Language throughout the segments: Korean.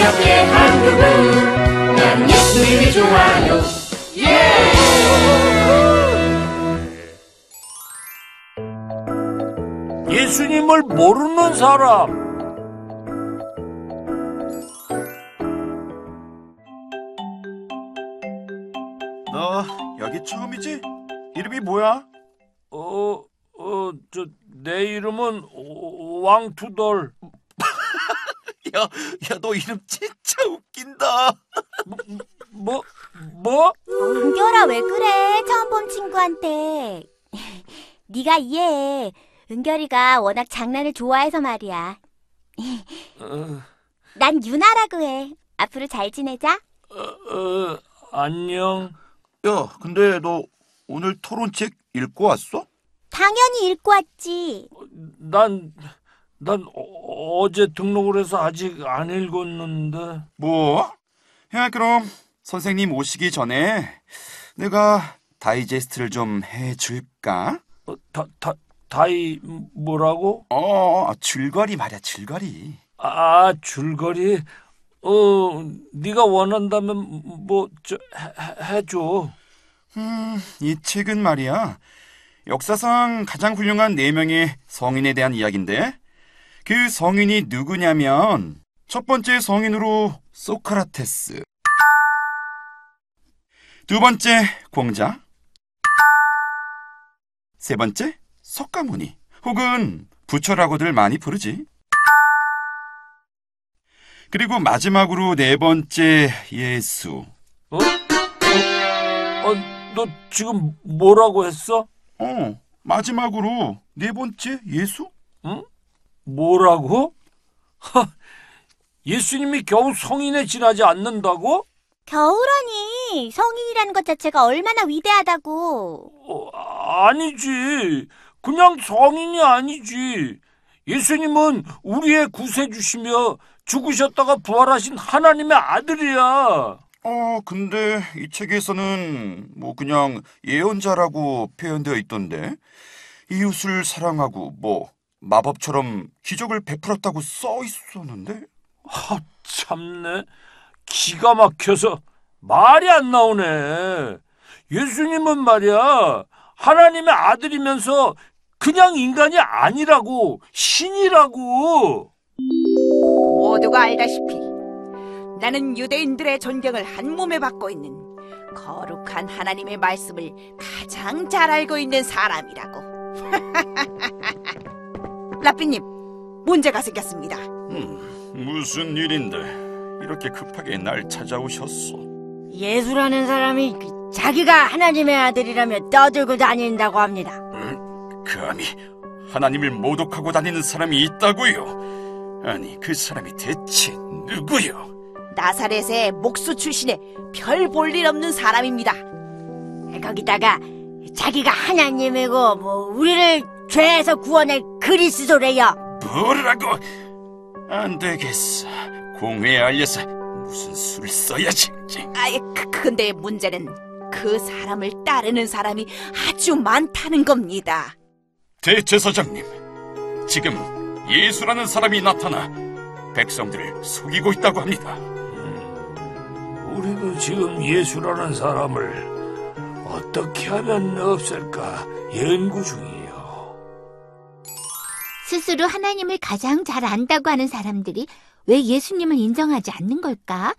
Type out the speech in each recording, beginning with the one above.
우리 옆에 한 그분 난 예수님이 좋아요 예수님을 모르는 사람. 너 여기 처음이지? 이름이 뭐야? 어, 어, 저, 내 이름은 오- 왕투돌. 야, 야, 너 이름 진짜 웃긴다. 뭐, 뭐? 은결아 왜 그래? 처음 본 친구한테. 네가 이해해. 은결이가 워낙 장난을 좋아해서 말이야. 어, 난 유나라고 해. 앞으로 잘 지내자. 어, 안녕. 야, 근데 너 오늘 토론책 읽고 왔어? 당연히 읽고 왔지. 난, 난 어, 어제 등록을 해서 아직 안 읽었는데. 뭐? 야, 그럼 선생님 오시기 전에 내가 다이제스트를 좀 해줄까? 어, 다, 다, 다이, 뭐라고? 어, 줄거리 말이야, 줄거리. 아, 줄거리. 어, 네가 원한다면 뭐, 저, 해, 해- 해줘. 음, 이 책은 말이야. 역사상 가장 훌륭한 네 명의 성인에 대한 이야기인데 그 성인이 누구냐면 첫 번째 성인으로 소크라테스 두 번째 공자 세 번째 석가모니 혹은 부처라고들 많이 부르지 그리고 마지막으로 네 번째 예수 어? 어? 어, 너 지금 뭐라고 했어? 어 마지막으로 네 번째 예수? 뭐라고? 하, 예수님이 겨우 성인에 지나지 않는다고? 겨울하니 성인이라는 것 자체가 얼마나 위대하다고. 어, 아니지. 그냥 성인이 아니지. 예수님은 우리의 구세주시며 죽으셨다가 부활하신 하나님의 아들이야. 어, 근데 이 책에서는 뭐 그냥 예언자라고 표현되어 있던데 이웃을 사랑하고 뭐 마법처럼 기적을 베풀었다고 써 있었는데 하, 참네. 기가 막혀서 말이 안 나오네. 예수님은 말이야. 하나님의 아들이면서 그냥 인간이 아니라고, 신이라고. 모두가 알다시피 나는 유대인들의 존경을 한 몸에 받고 있는 거룩한 하나님의 말씀을 가장 잘 알고 있는 사람이라고. 라삐님, 문제가 생겼습니다. 음, 무슨 일인데 이렇게 급하게 날 찾아오셨어? 예수라는 사람이 그 자기가 하나님의 아들이라며 떠들고 다닌다고 합니다. 감히 하나님을 모독하고 다니는 사람이 있다고요? 아니 그 사람이 대체 누구요? 나사렛의 목수 출신의 별 볼 일 없는 사람입니다. 거기다가 자기가 하나님이고 뭐 우리를 죄에서 구원할 그리스도래요. 뭐라고? 안 되겠어. 공회에 알려서 무슨 수를 써야지. 아예 그, 근데 문제는 그 사람을 따르는 사람이 아주 많다는 겁니다. 대제사장님, 지금 예수라는 사람이 나타나 백성들을 속이고 있다고 합니다. 우리도 지금 예수라는 사람을 어떻게 하면 없앨까 연구 중이에요. 스스로 하나님을 가장 잘 안다고 하는 사람들이 왜 예수님을 인정하지 않는 걸까?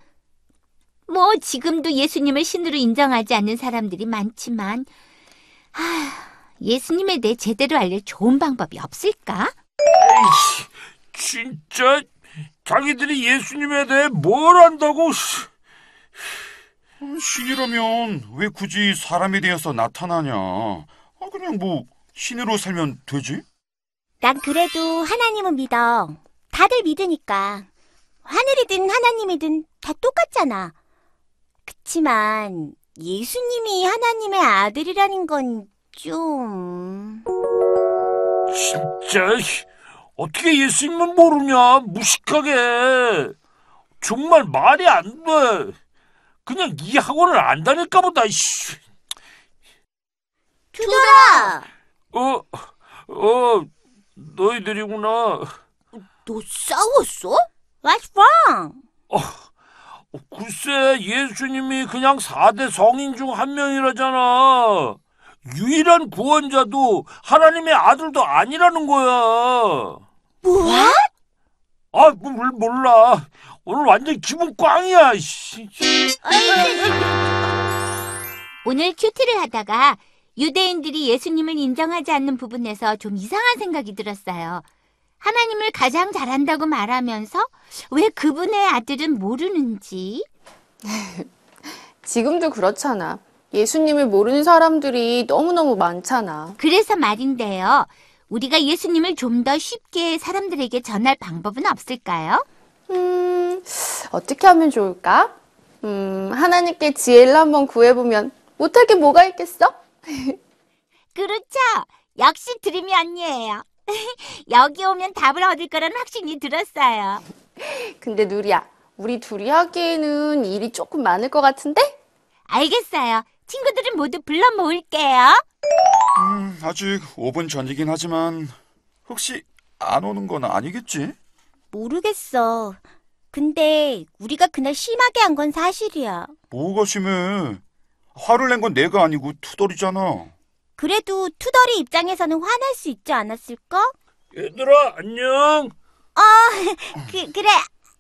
뭐 지금도 예수님을 신으로 인정하지 않는 사람들이 많지만 하, 예수님에 대해 제대로 알릴 좋은 방법이 없을까? 에이씨, 진짜 자기들이 예수님에 대해 뭘 안다고? 씨. 신이라면 왜 굳이 사람이 되어서 나타나냐? 아, 그냥 뭐 신으로 살면 되지? 난 그래도 하나님은 믿어. 다들 믿으니까. 하늘이든 하나님이든 다 똑같잖아. 그치만 예수님이 하나님의 아들이라는 건 좀... 진짜 씨, 어떻게 예수님을 모르냐? 무식하게. 정말 말이 안 돼. 그냥 이 학원을 안 다닐까 보다. 씨. 투돌아! 어, 어, 너희들이구나. 너 싸웠어? What's wrong? 어, 글쎄, 예수님이 그냥 4대 성인 중 한 명이라잖아. 유일한 구원자도 하나님의 아들도 아니라는 거야. 뭐? 아, 뭐, 뭘 몰라. 오늘 완전 기분 꽝이야, 씨. 오늘 큐티를 하다가 유대인들이 예수님을 인정하지 않는 부분에서 좀 이상한 생각이 들었어요. 하나님을 가장 잘한다고 말하면서 왜 그분의 아들은 모르는지. 지금도 그렇잖아. 예수님을 모르는 사람들이 너무너무 많잖아. 그래서 말인데요. 우리가 예수님을 좀 더 쉽게 사람들에게 전할 방법은 없을까요? 음, 어떻게 하면 좋을까? 음, 하나님께 지혜를 한번 구해보면 못할 게 뭐가 있겠어? 그렇죠. 역시 드림이 언니예요. 여기 오면 답을 얻을 거란 확신이 들었어요. 근데 누리야, 우리 둘이 하기에는 일이 조금 많을 것 같은데? 알겠어요. 친구들은 모두 불러 모을게요. 음, 아직 5분 전이긴 하지만 혹시 안 오는 건 아니겠지? 모르겠어. 근데 우리가 그날 심하게 한 건 사실이야. 뭐가 심해? 화를 낸 건 내가 아니고 투덜이잖아. 그래도 투덜이 입장에서는 화날 수 있지 않았을까? 얘들아, 안녕. 그, 그래,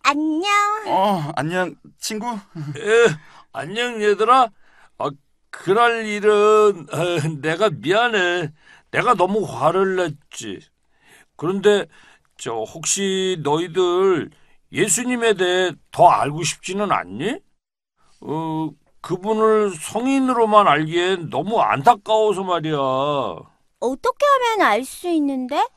안녕. 어, 안녕, 친구. 에, 안녕, 얘들아. 아, 그날 일은 에, 내가 미안해. 내가 너무 화를 냈지. 그런데 저 혹시 너희들 예수님에 대해 더 알고 싶지는 않니? 어, 그분을 성인으로만 알기엔 너무 안타까워서 말이야. 어떻게 하면 알 수 있는데?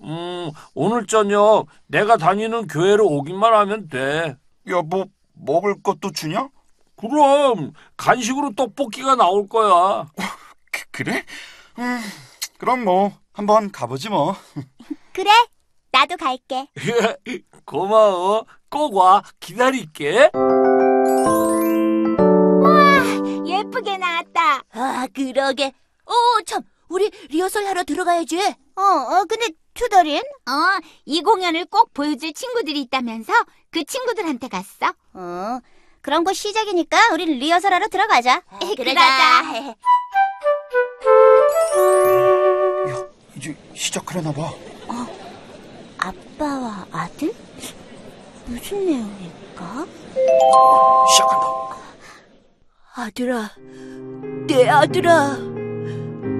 음, 오늘 저녁 내가 다니는 교회로 오기만 하면 돼. 야, 뭐 먹을 것도 주냐? 그럼 간식으로 떡볶이가 나올 거야. 그, 그래? 음, 그럼 뭐 한번 가보지 뭐. 그래, 나도 갈게. 고마워. 꼭 와. 기다릴게. 아, 그러게. 어, 참, 우리 리허설 하러 들어가야지. 어, 어, 근데 투덜인? 어, 이 공연을 꼭 보여줄 친구들이 있다면서 그 친구들한테 갔어. 어, 그런 거 시작이니까 우린 리허설 하러 들어가자. 그러자. 야, 이제 시작하려나 봐. 아빠와 아들? 무슨 내용일까? 시작한다. 아들아, 내 아들아.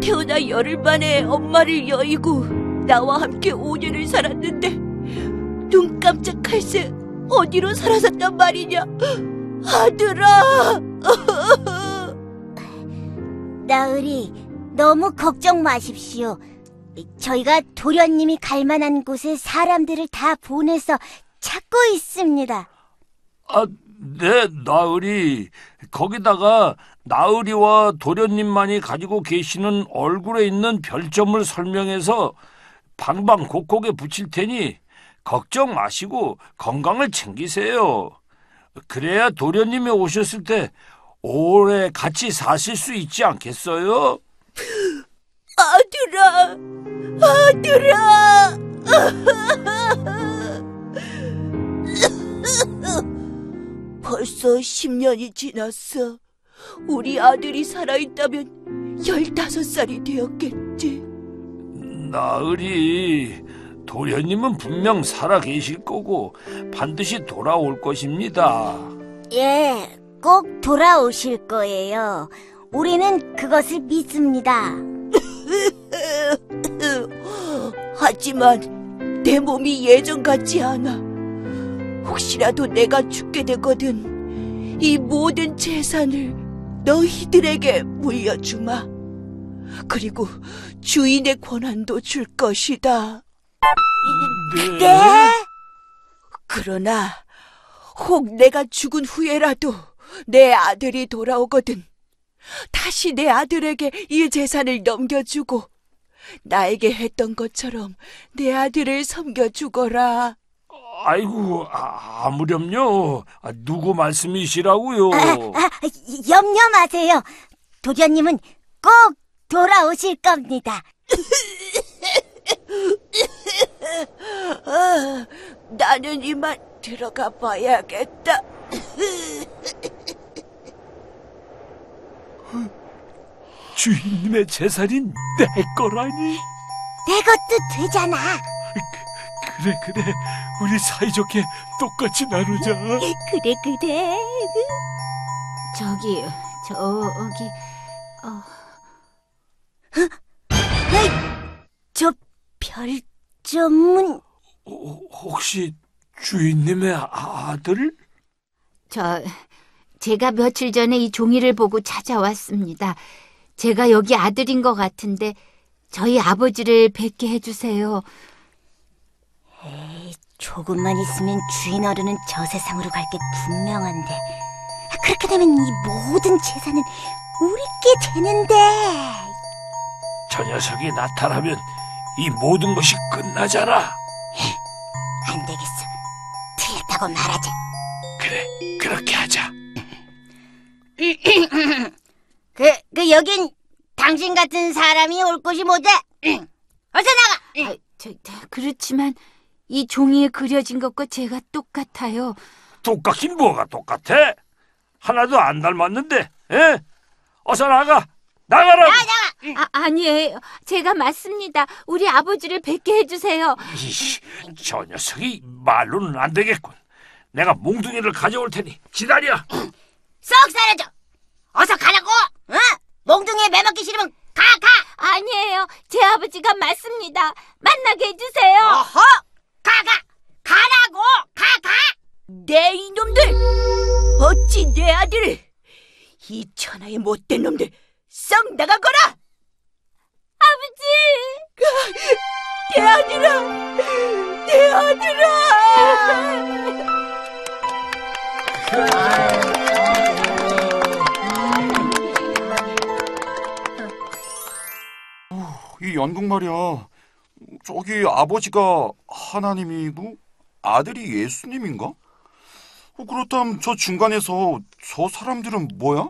태어나 열흘 만에 엄마를 여의고 나와 함께 5년을 살았는데 눈 깜짝할 새 어디로 사라졌단 말이냐? 아들아! 나으리, 너무 걱정 마십시오. 저희가 도련님이 갈 만한 곳에 사람들을 다 보내서 찾고 있습니다. 아, 네, 나으리. 거기다가 나으리와 도련님만이 가지고 계시는 얼굴에 있는 별점을 설명해서 방방 곡곡에 붙일 테니 걱정 마시고 건강을 챙기세요. 그래야 도련님이 오셨을 때 오래 같이 사실 수 있지 않겠어요? 아들아! 아들아! 벌써 10년이 지났어. 우리 아들이 살아있다면 15살이 되었겠지. 나으리, 도련님은 분명 살아 계실 거고 반드시 돌아올 것입니다. 예, 꼭 돌아오실 거예요. 우리는 그것을 믿습니다. 하지만 내 몸이 예전 같지 않아. 혹시라도 내가 죽게 되거든 이 모든 재산을 너희들에게 물려주마. 그리고 주인의 권한도 줄 것이다. 네? 그러나 혹 내가 죽은 후에라도 내 아들이 돌아오거든 다시 내 아들에게 이 재산을 넘겨주고 나에게 했던 것처럼 내 아들을 섬겨주거라. 아이고, 아, 무렴요 아, 누구 말씀이시라고요? 아, 아, 염려 마세요. 도련님은 꼭 돌아오실 겁니다. 아, 나는 이만 들어가 봐야겠다. 주인님의 재산인 내 거라니? 내 것도 되잖아. 그, 그래, 그래. 우리 사이좋게 똑같이 나누자. 그래, 그래. 저기, 저기, 어, 저 별점은 어, 혹시 주인님의 아들? 저, 제가 며칠 전에 이 종이를 보고 찾아왔습니다. 제가 여기 아들인 것 같은데, 저희 아버지를 뵙게 해주세요. 조금만 있으면 주인 어른은 저 세상으로 갈 게 분명한데 그렇게 되면 이 모든 재산은 우리께 되는데 저 녀석이 나타나면 이 모든 것이 끝나잖아. 안 되겠어. 틀렸다고 말하자. 그래 그렇게 하자. 그, 그 여긴 당신 같은 사람이 올 곳이 못해. 어서 나가. 아, 저, 저, 그렇지만, 이 종이에 그려진 것과 제가 똑같아요. 똑같긴 뭐가 똑같아? 하나도 안 닮았는데. 에? 어서 나가. 나가라. 아, 아니에요. 제가 맞습니다. 우리 아버지를 뵙게 해주세요. 이씨, 저 녀석이 말로는 안 되겠군. 내가 몽둥이를 가져올 테니 기다려. 쏙 사라져. 어서 가라고. 어? 몽둥이에 매맞기 싫으면 가 가. 아니에요. 제 아버지가 맞습니다. 만나게 해주세요. 어허. 가 가. 가라고. 가 가. 내 이놈들! 어찌 내 아들을 이 천하의 못된 놈들 썩 나가거라! 아버지! 내 아들아! 내 아들아! 이 연극 말이야. 저기 아버지가 하나님이고 아들이 예수님인가? 어, 그렇다면 저 중간에서 저 사람들은 뭐야?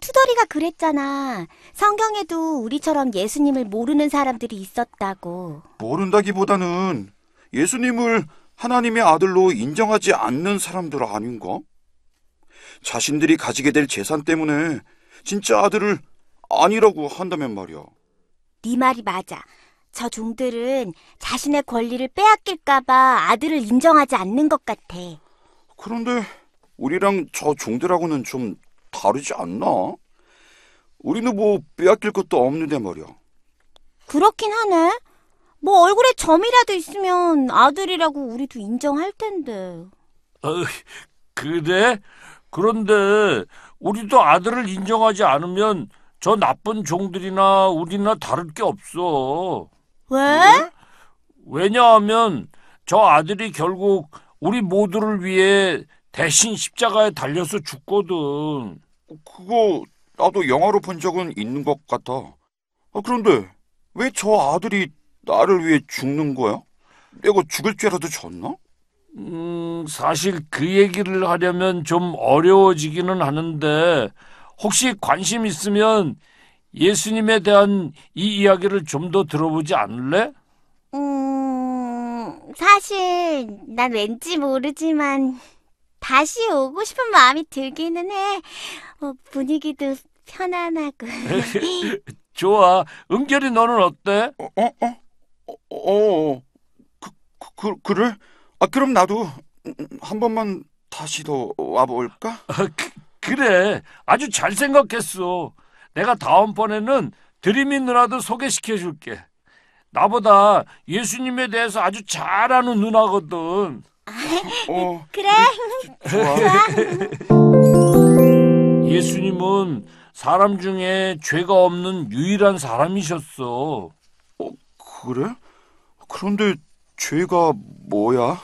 투덜이가 그랬잖아. 성경에도 우리처럼 예수님을 모르는 사람들이 있었다고. 모른다기보다는 예수님을 하나님의 아들로 인정하지 않는 사람들 아닌가? 자신들이 가지게 될 재산 때문에 진짜 아들을 아니라고 한다면 말이야. 네 말이 맞아. 저 종들은 자신의 권리를 빼앗길까봐 아들을 인정하지 않는 것 같아. 그런데 우리랑 저 종들하고는 좀 다르지 않나? 우리는 뭐 빼앗길 것도 없는데 말이야. 그렇긴 하네. 뭐 얼굴에 점이라도 있으면 아들이라고 우리도 인정할 텐데. 어, 그래? 그런데 우리도 아들을 인정하지 않으면 저 나쁜 종들이나 우리나 다를 게 없어. 왜? 왜냐하면 저 아들이 결국 우리 모두를 위해 대신 십자가에 달려서 죽거든. 그거 나도 영화로 본 적은 있는 것 같아. 아, 그런데 왜 저 아들이 나를 위해 죽는 거야? 내가 죽을 죄라도 졌나? 음, 사실 그 얘기를 하려면 좀 어려워지기는 하는데, 혹시 관심 있으면 예수님에 대한 이 이야기를 좀 더 들어보지 않을래? 음, 사실 난 왠지 모르지만 다시 오고 싶은 마음이 들기는 해. 어, 분위기도 편안하고. 좋아. 은결이 너는 어때? 어, 어, 어, 어, 어, 그, 그, 그, 그래? 아, 그럼 나도 음, 한 번만 다시 더 와볼까? 그, 그래. 아주 잘 생각했어. 내가 다음번에는 드림이 누나도 소개시켜 줄게. 나보다 예수님에 대해서 아주 잘 아는 누나거든. 어, 그래. 좋아. 예수님은 사람 중에 죄가 없는 유일한 사람이셨어. 그래? 그런데 죄가 뭐야?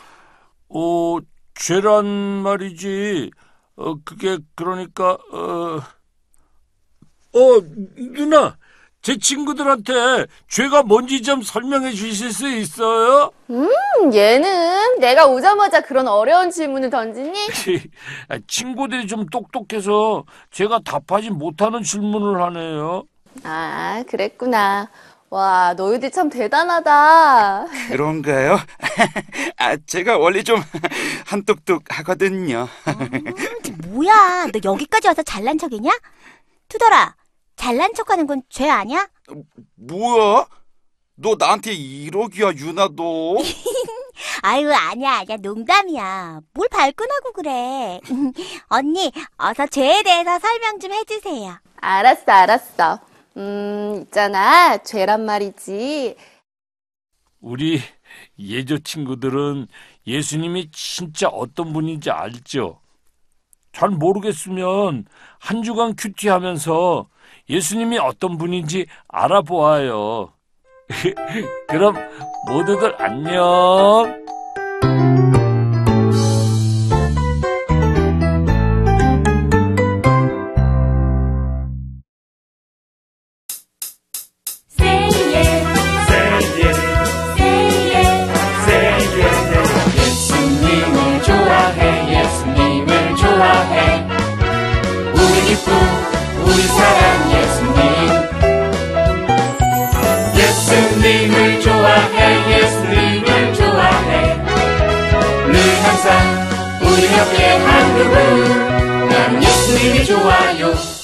어, 죄란 말이지. 어, 그게 그러니까 어, 어, 누나, 제 친구들한테 죄가 뭔지 좀 설명해 주실 수 있어요? 음, 얘는 내가 오자마자 그런 어려운 질문을 던지니? 아, 친구들이 좀 똑똑해서 제가 답하지 못하는 질문을 하네요. 아, 그랬구나. 와, 너희들 참 대단하다. 그런가요? 아, 제가 원래 좀 한똑똑 하거든요. 뭐야, 너 여기까지 와서 잘난 척이냐? 투덜아, 잘난 척하는 건 죄 아니야? 뭐야? 너 나한테 이러기야, 유나 너? 아유, 아니야, 아니야, 농담이야. 뭘 발끈하고 그래. 언니, 어서 죄에 대해서 설명 좀 해주세요. 알았어, 알았어. 음, 있잖아. 죄란 말이지. 우리 예조 친구들은 예수님이 진짜 어떤 분인지 알죠? 잘 모르겠으면 한 주간 큐티하면서 예수님이 어떤 분인지 알아보아요. 그럼 모두들 안녕. 우리 옆에 한 그분 나는 예수님이 좋아요. 예